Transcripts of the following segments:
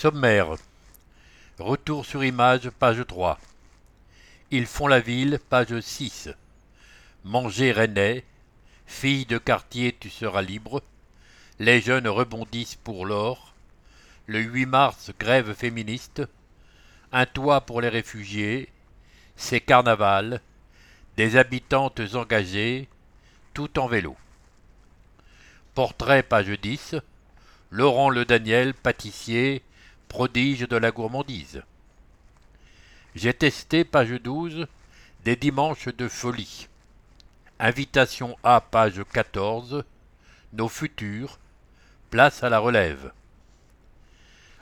Sommaire. Retour sur image, page 3. Ils font la ville, page 6. Manger Rennais. Fille de quartier, tu seras libre. Les jeunes rebondissent pour l'or. Le 8 mars, grève féministe. Un toit pour les réfugiés. C'est carnaval. Des habitantes engagées. Tout en vélo. Portrait, page 10. Laurent Le Daniel, pâtissier, prodige de la gourmandise. J'ai testé, page 12, des dimanches de folie. Invitation A, page 14, nos futurs, place à la relève.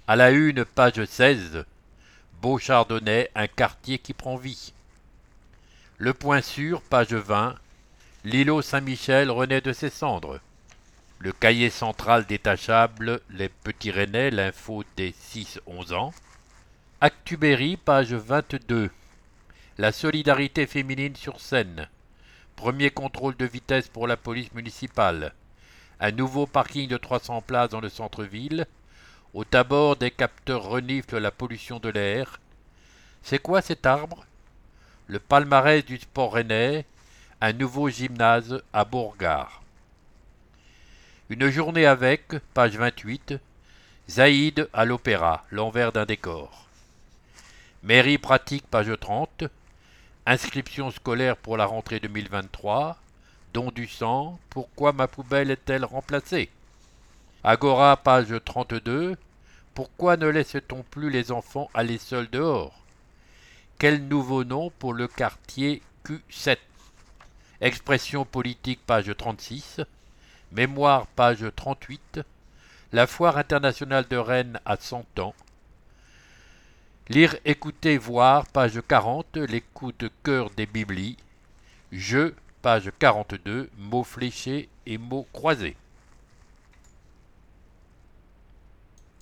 À la une, page 16, Beau Chardonnay, un quartier qui prend vie. Le point sûr, page 20, l'îlot Saint-Michel renaît de ses cendres. Le cahier central détachable, les petits rennais, l'info des 6-11 ans. Actuberry, page 22. La solidarité féminine sur scène. Premier contrôle de vitesse pour la police municipale. Un nouveau parking de 300 places dans le centre-ville. Au tabord, des capteurs reniflent la pollution de l'air. C'est quoi cet arbre? Le palmarès du sport rennais. Un nouveau gymnase à Bourgard. Une journée avec, page 28, Zaïd à l'opéra, l'envers d'un décor. Mairie pratique, page 30, inscription scolaire pour la rentrée 2023, don du sang, pourquoi ma poubelle est-elle remplacée? Agora, page 32, pourquoi ne laisse-t-on plus les enfants aller seuls dehors? Quel nouveau nom pour le quartier Q7 Expression politique, page 36, Mémoire, page 38. La foire internationale de Rennes à 100 ans. Lire, écouter, voir, page 40. Les coups de cœur des Biblies. Jeux, page 42. Mots fléchés et mots croisés.